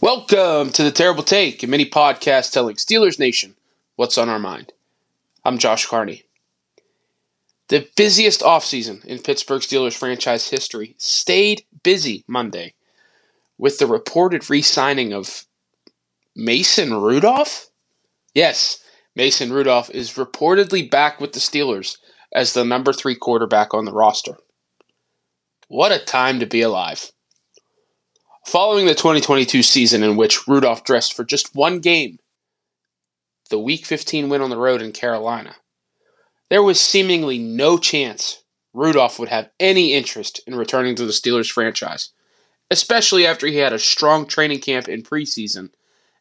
Welcome to the Terrible Take, a mini podcast telling Steelers Nation what's on our mind. I'm Josh Carney. The busiest offseason in Pittsburgh Steelers franchise history stayed busy Monday with the reported re signing of Mason Rudolph? Yes, Mason Rudolph is reportedly back with the Steelers as the number three quarterback on the roster. What a time to be alive. Following the 2022 season in which Rudolph dressed for just one game, the Week 15 win on the road in Carolina, there was seemingly no chance Rudolph would have any interest in returning to the Steelers franchise, especially after he had a strong training camp in preseason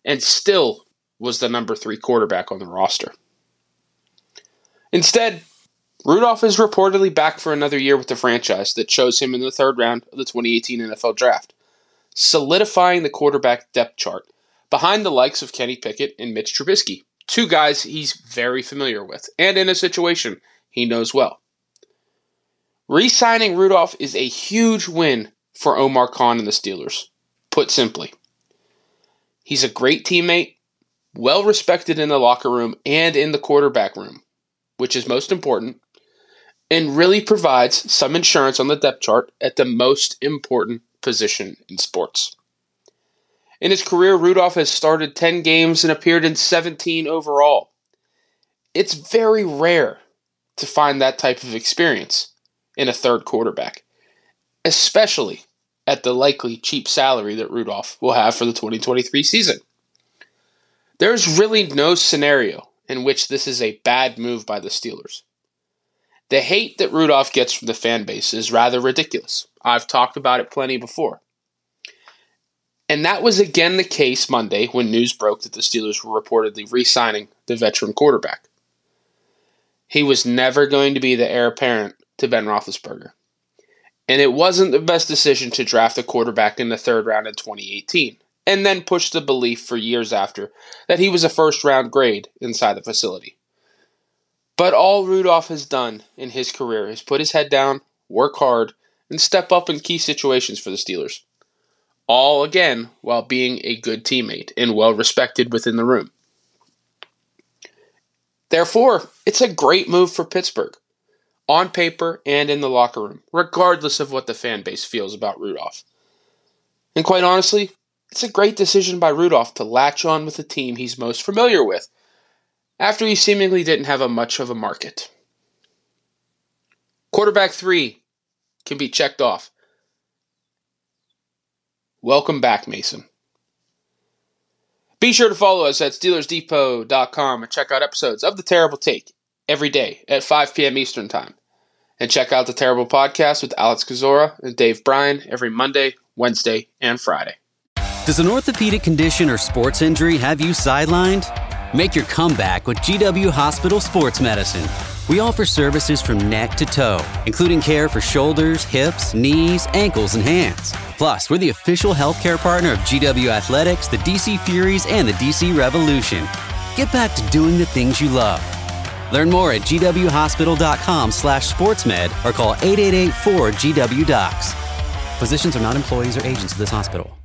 and still was the number three quarterback on the roster. Instead, Rudolph is reportedly back for another year with the franchise that chose him in the third round of the 2018 NFL Draft solidifying the quarterback depth chart behind the likes of Kenny Pickett and Mitch Trubisky, two guys he's very familiar with and in a situation he knows well. Re signing Rudolph is a huge win for Omar Khan and the Steelers, put simply. He's a great teammate, well respected in the locker room and in the quarterback room, which is most important, and really provides some insurance on the depth chart at the most important position in sports. In his career, Rudolph has started 10 games and appeared in 17 overall. It's very rare to find that type of experience in a third quarterback, especially at the likely cheap salary that Rudolph will have for the 2023 season. There's really no scenario in which this is a bad move by the Steelers. The hate that Rudolph gets from the fan base is rather ridiculous. I've talked about it plenty before. And that was again the case Monday when news broke that the Steelers were reportedly re signing the veteran quarterback. He was never going to be the heir apparent to Ben Roethlisberger. And it wasn't the best decision to draft a quarterback in the third round in 2018, and then push the belief for years after that he was a first round grade inside the facility. But all Rudolph has done in his career is put his head down, work hard, and step up in key situations for the Steelers. All again while being a good teammate and well respected within the room. Therefore, it's a great move for Pittsburgh, on paper and in the locker room, regardless of what the fan base feels about Rudolph. And quite honestly, it's a great decision by Rudolph to latch on with the team he's most familiar with after he seemingly didn't have a much of a market. Quarterback three can be checked off. Welcome back, Mason. Be sure to follow us at SteelersDepot.com and check out episodes of The Terrible Take every day at 5 p.m. Eastern Time. And check out The Terrible Podcast with Alex Kozora and Dave Bryan every Monday, Wednesday, and Friday. Does an orthopedic condition or sports injury have you sidelined? Make your comeback with GW Hospital Sports Medicine. We offer services from neck to toe, including care for shoulders, hips, knees, ankles, and hands. Plus, we're the official healthcare partner of GW Athletics, the DC Furies, and the DC Revolution. Get back to doing the things you love. Learn more at gwhospital.com slash sportsmed or call 888-4GW-DOCS. Physicians are not employees or agents of this hospital.